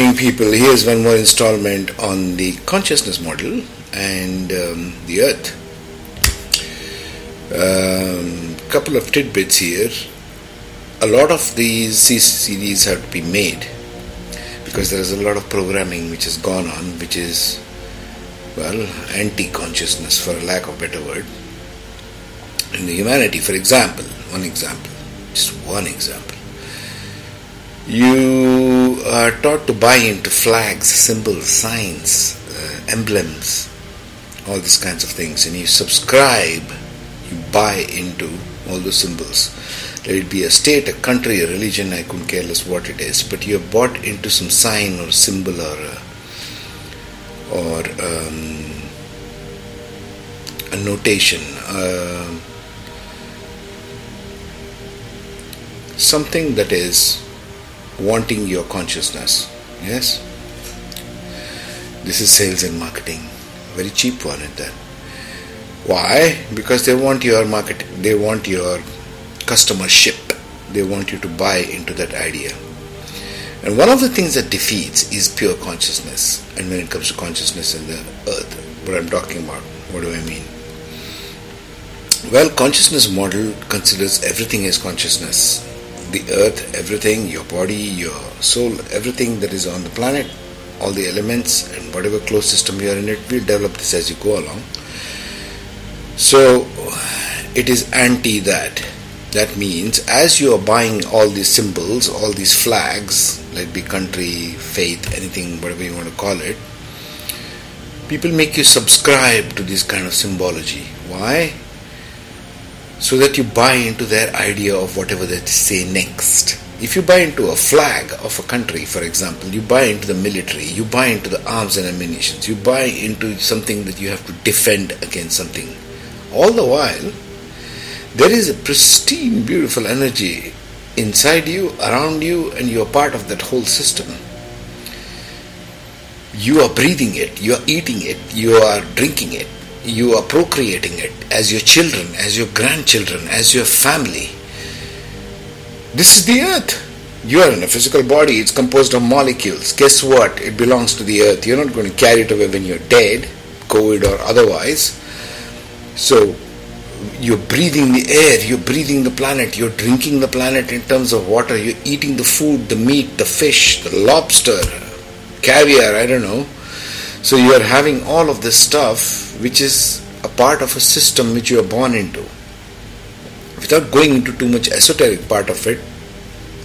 evening, people. Here's one more installment on the consciousness model and um, the earth. Um, couple of tidbits here. A lot of these CDs have to be made because there is a lot of programming which has gone on, which is, well, anti consciousness, for lack of a better word. In the humanity, for example, one example, just one example you are taught to buy into flags, symbols, signs, uh, emblems, all these kinds of things, and you subscribe, you buy into all those symbols. Let it be a state, a country, a religion, I couldn't care less what it is, but you have bought into some sign or symbol or a, or um, a notation. Uh, something that is wanting your consciousness. Yes? This is sales and marketing. Very cheap one at that. Why? Because they want your market, they want your customership. They want you to buy into that idea. And one of the things that defeats is pure consciousness. And when it comes to consciousness and the earth, what I'm talking about, what do I mean? Well, consciousness model considers everything as consciousness the earth, everything, your body, your soul, everything that is on the planet, all the elements and whatever closed system you are in it, we'll develop this as you go along. So it is anti that. That means as you are buying all these symbols, all these flags, let it be country, faith, anything, whatever you want to call it, people make you subscribe to this kind of symbology. Why? So that you buy into their idea of whatever they say next. If you buy into a flag of a country, for example, you buy into the military, you buy into the arms and ammunition, you buy into something that you have to defend against something. All the while, there is a pristine, beautiful energy inside you, around you, and you are part of that whole system. You are breathing it, you are eating it, you are drinking it, you are procreating it as your children, as your grandchildren, as your family. This is the earth. You are in a physical body, it's composed of molecules. Guess what? It belongs to the earth. You're not going to carry it away when you're dead, COVID or otherwise. So, you're breathing the air, you're breathing the planet, you're drinking the planet in terms of water, you're eating the food, the meat, the fish, the lobster, caviar, I don't know so you are having all of this stuff which is a part of a system which you are born into. Without going into too much esoteric part of it,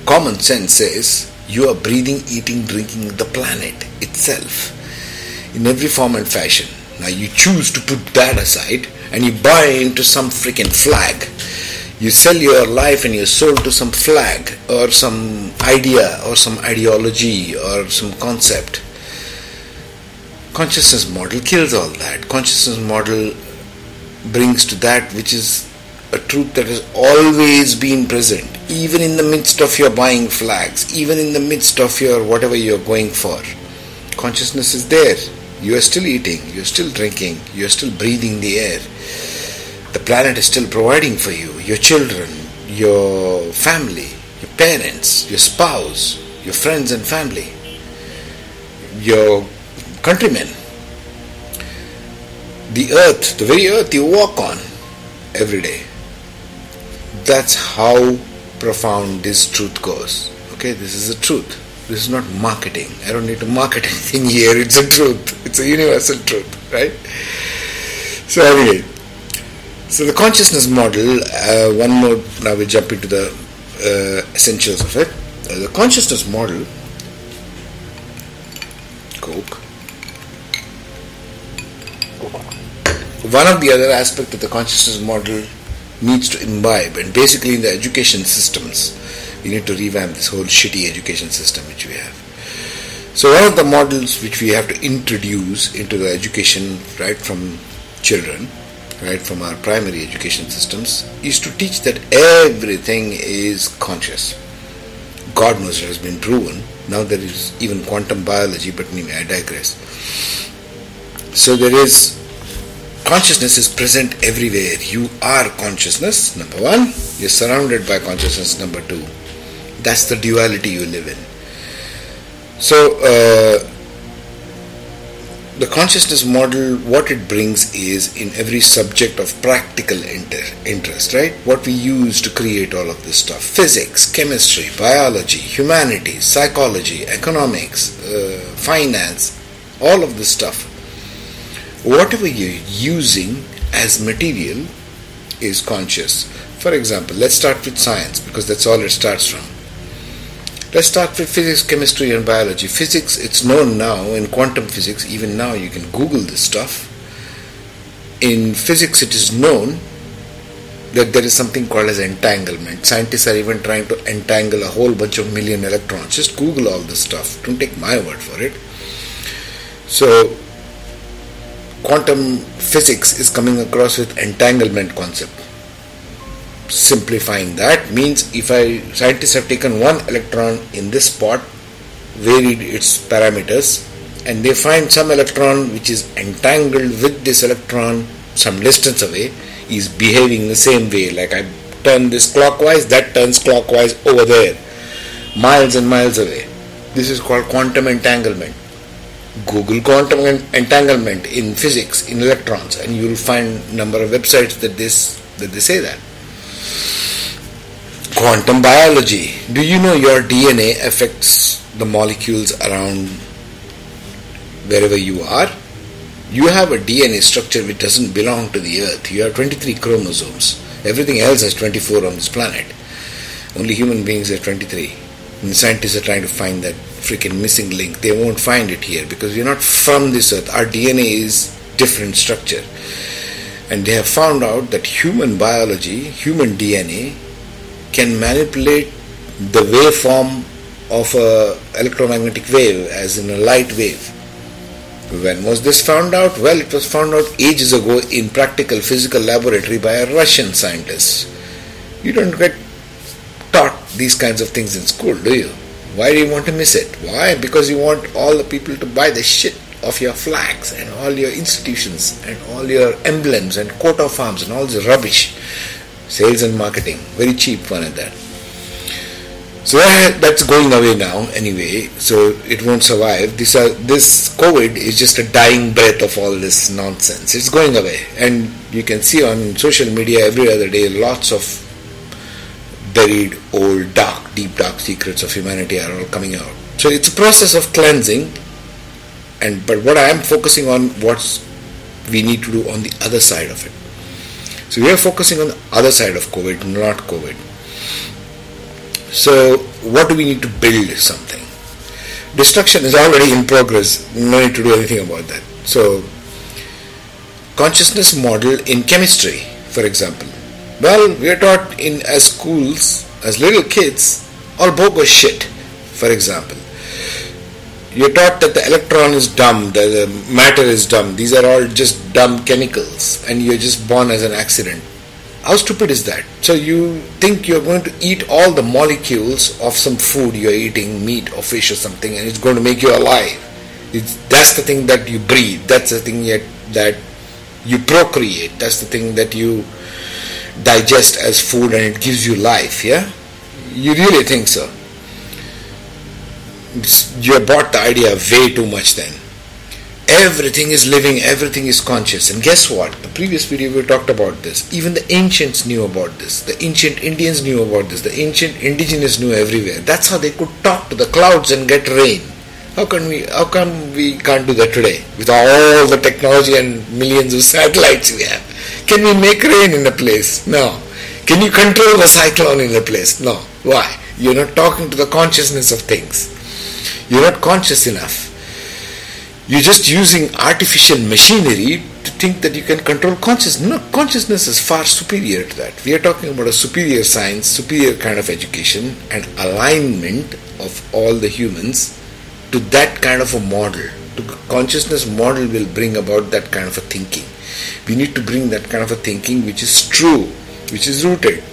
common sense says you are breathing, eating, drinking the planet itself in every form and fashion. Now you choose to put that aside and you buy into some freaking flag. You sell your life and your soul to some flag or some idea or some ideology or some concept consciousness model kills all that. Consciousness model brings to that which is a truth that has always been present, even in the midst of your buying flags, even in the midst of your whatever you're going for. Consciousness is there. You are still eating, you're still drinking, you're still breathing the air. The planet is still providing for you, your children, your family, your parents, your spouse, your friends and family, your countrymen. The earth, the very earth you walk on every day. That's how profound this truth goes. Okay, this is the truth. This is not marketing. I don't need to market anything here. It's a truth. It's a universal truth, right? So anyway, so the consciousness model. Uh, one more. Now we jump into the uh, essentials of it. Uh, the consciousness model. One of the other aspects of the consciousness model needs to imbibe, and basically in the education systems, we need to revamp this whole shitty education system which we have. So one of the models which we have to introduce into the education right from children, right from our primary education systems, is to teach that everything is conscious. God knows it has been proven. Now there is even quantum biology, but anyway, I digress. So there is consciousness is present everywhere. You are consciousness, number one. You're surrounded by consciousness, number two. That's the duality you live in. So, uh, the consciousness model, what it brings is in every subject of practical inter- interest, right? What we use to create all of this stuff physics, chemistry, biology, humanities, psychology, economics, uh, finance, all of this stuff. Whatever you're using as material is conscious. For example, let's start with science because that's all it starts from. Let's start with physics, chemistry, and biology. Physics, it's known now in quantum physics, even now you can Google this stuff. In physics, it is known that there is something called as entanglement. Scientists are even trying to entangle a whole bunch of million electrons. Just Google all this stuff. Don't take my word for it. So, quantum physics is coming across with entanglement concept simplifying that means if I scientists have taken one electron in this spot, varied its parameters, and they find some electron which is entangled with this electron some distance away is behaving the same way. Like I turn this clockwise, that turns clockwise over there, miles and miles away. This is called quantum entanglement. Google quantum entanglement in physics in electrons, and you will find number of websites that this that they say that. Quantum biology. Do you know your DNA affects the molecules around wherever you are? You have a DNA structure which doesn't belong to the earth. You have 23 chromosomes. Everything else has 24 on this planet. Only human beings have 23. And scientists are trying to find that freaking missing link. They won't find it here because we're not from this earth. Our DNA is different structure. And they have found out that human biology, human DNA, can manipulate the waveform of a electromagnetic wave as in a light wave. When was this found out? Well, it was found out ages ago in practical physical laboratory by a Russian scientist. You don't get taught these kinds of things in school, do you? Why do you want to miss it? Why? Because you want all the people to buy the shit of your flags and all your institutions and all your emblems and coat of arms and all this rubbish sales and marketing, very cheap one at that. So that's going away now anyway, so it won't survive. This, uh, this COVID is just a dying breath of all this nonsense. It's going away. And you can see on social media every other day lots of buried, old, dark, deep, dark secrets of humanity are all coming out. So it's a process of cleansing. And but what I am focusing on, what we need to do on the other side of it. So we are focusing on the other side of COVID, not COVID. So what do we need to build something? Destruction is already in progress. No need to do anything about that. So consciousness model in chemistry, for example. Well, we are taught in as schools, as little kids, all bogus shit, for example. You're taught that the electron is dumb, the matter is dumb. These are all just dumb chemicals, and you're just born as an accident. How stupid is that? So you think you're going to eat all the molecules of some food you're eating, meat or fish or something, and it's going to make you alive. It's, that's the thing that you breathe. That's the thing yet that you procreate. That's the thing that you digest as food, and it gives you life. Yeah, you really think so? you bought the idea way too much then. Everything is living, everything is conscious. And guess what? The previous video we talked about this. Even the ancients knew about this. The ancient Indians knew about this. The ancient indigenous knew everywhere. That's how they could talk to the clouds and get rain. How can we how come we can't do that today? With all the technology and millions of satellites we have. Can we make rain in a place? No. Can you control the cyclone in a place? No. Why? You're not talking to the consciousness of things. You're not conscious enough. You're just using artificial machinery to think that you can control consciousness. No, consciousness is far superior to that. We are talking about a superior science, superior kind of education, and alignment of all the humans to that kind of a model. The consciousness model will bring about that kind of a thinking. We need to bring that kind of a thinking which is true, which is rooted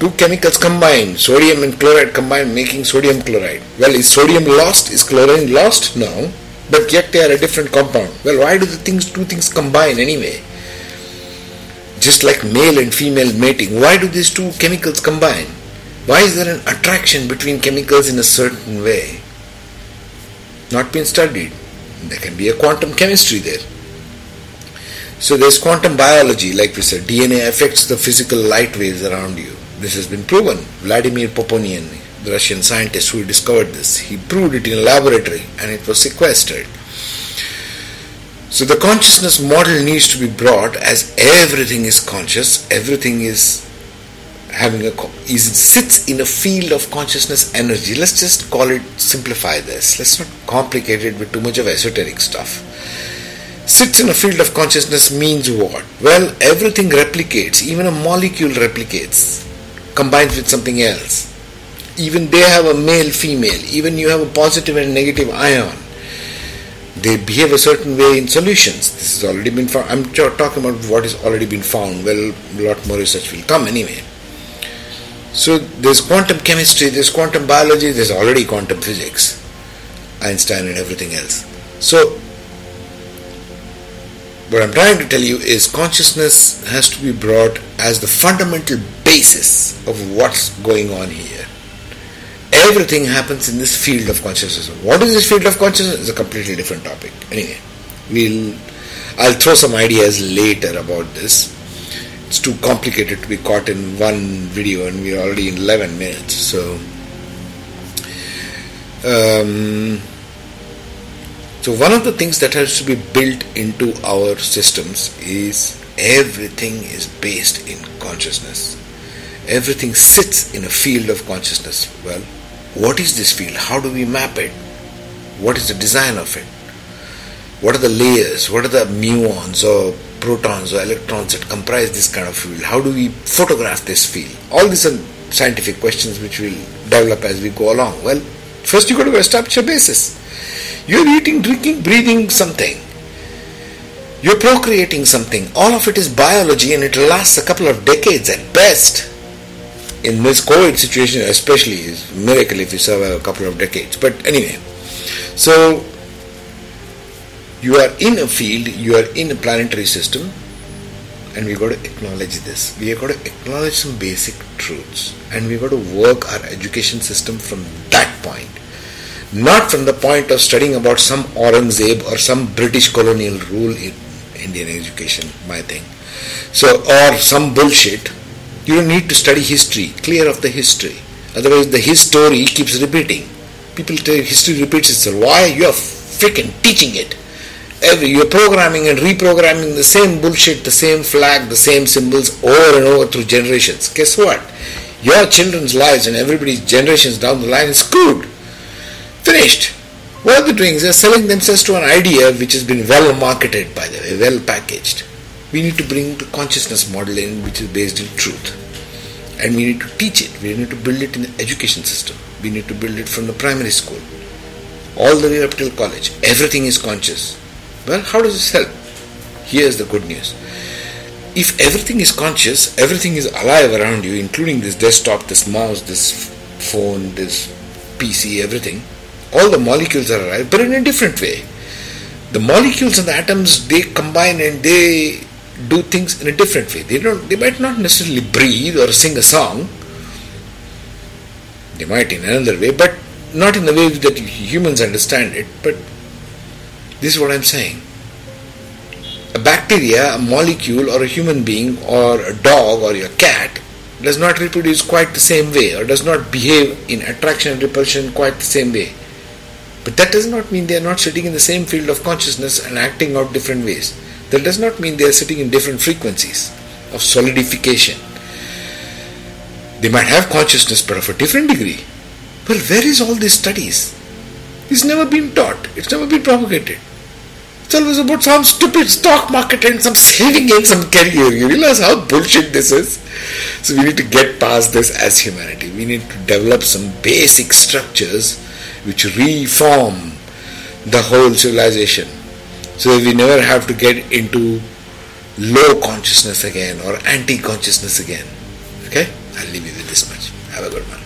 two chemicals combined, sodium and chloride combined making sodium chloride. Well, is sodium lost? Is chlorine lost? No. But yet they are a different compound. Well, why do the things two things combine anyway? Just like male and female mating, why do these two chemicals combine? Why is there an attraction between chemicals in a certain way? not been studied. There can be a quantum chemistry there. So there's quantum biology, like we said, DNA affects the physical light waves around you. This has been proven. Vladimir Poponin, the Russian scientist who discovered this, he proved it in a laboratory and it was sequestered. So the consciousness model needs to be brought as everything is conscious, everything is having a is sits in a field of consciousness energy. Let's just call it simplify this. Let's not complicate it with too much of esoteric stuff. Sits in a field of consciousness means what? Well, everything replicates, even a molecule replicates, combines with something else. Even they have a male female, even you have a positive and negative ion. They behave a certain way in solutions. This has already been found. I'm talking about what has already been found. Well, a lot more research will come anyway. So there's quantum chemistry, there's quantum biology, there's already quantum physics, Einstein and everything else. So what I'm trying to tell you is consciousness has to be brought as the fundamental basis of what's going on here. Everything happens in this field of consciousness. What is this field of consciousness? Is a completely different topic. Anyway, we'll I'll throw some ideas later about this it's too complicated to be caught in one video and we're already in 11 minutes so um, so one of the things that has to be built into our systems is everything is based in consciousness everything sits in a field of consciousness well what is this field how do we map it what is the design of it what are the layers what are the muons or protons or electrons that comprise this kind of field? How do we photograph this field? All these are scientific questions which we'll develop as we go along. Well, first you got to establish a basis. You're eating, drinking, breathing something. You're procreating something. All of it is biology and it lasts a couple of decades at best. In this COVID situation, especially, is miracle if you survive a couple of decades. But anyway, so you are in a field, you are in a planetary system, and we've got to acknowledge this. We have got to acknowledge some basic truths, and we've got to work our education system from that point, not from the point of studying about some Aurangzeb or some British colonial rule in Indian education. My thing. So, or some bullshit. You don't need to study history. Clear of the history. Otherwise, the history keeps repeating. People say history repeats itself. Why? You are freaking teaching it every you're programming and reprogramming the same bullshit, the same flag, the same symbols over and over through generations. Guess what? Your children's lives and everybody's generations down the line is screwed. Finished. What they're doing they're selling themselves to an idea which has been well marketed, by the way, well packaged. We need to bring the consciousness model in which is based in truth. And we need to teach it. We need to build it in the education system. We need to build it from the primary school. All the way up till college. Everything is conscious well, how does this help? Here's the good news. If everything is conscious, everything is alive around you, including this desktop, this mouse, this phone, this PC, everything, all the molecules are alive, but in a different way. The molecules and the atoms they combine and they do things in a different way. They don't they might not necessarily breathe or sing a song. They might in another way, but not in the way that humans understand it, but this is what I'm saying. A bacteria, a molecule, or a human being, or a dog, or a cat does not reproduce quite the same way, or does not behave in attraction and repulsion quite the same way. But that does not mean they are not sitting in the same field of consciousness and acting out different ways. That does not mean they are sitting in different frequencies of solidification. They might have consciousness, but of a different degree. Well, where is all these studies? It's never been taught. It's never been propagated. It's always about some stupid stock market and some saving and some career. You realize how bullshit this is? So we need to get past this as humanity. We need to develop some basic structures which reform the whole civilization so we never have to get into low consciousness again or anti consciousness again. Okay? I'll leave you with this much. Have a good one.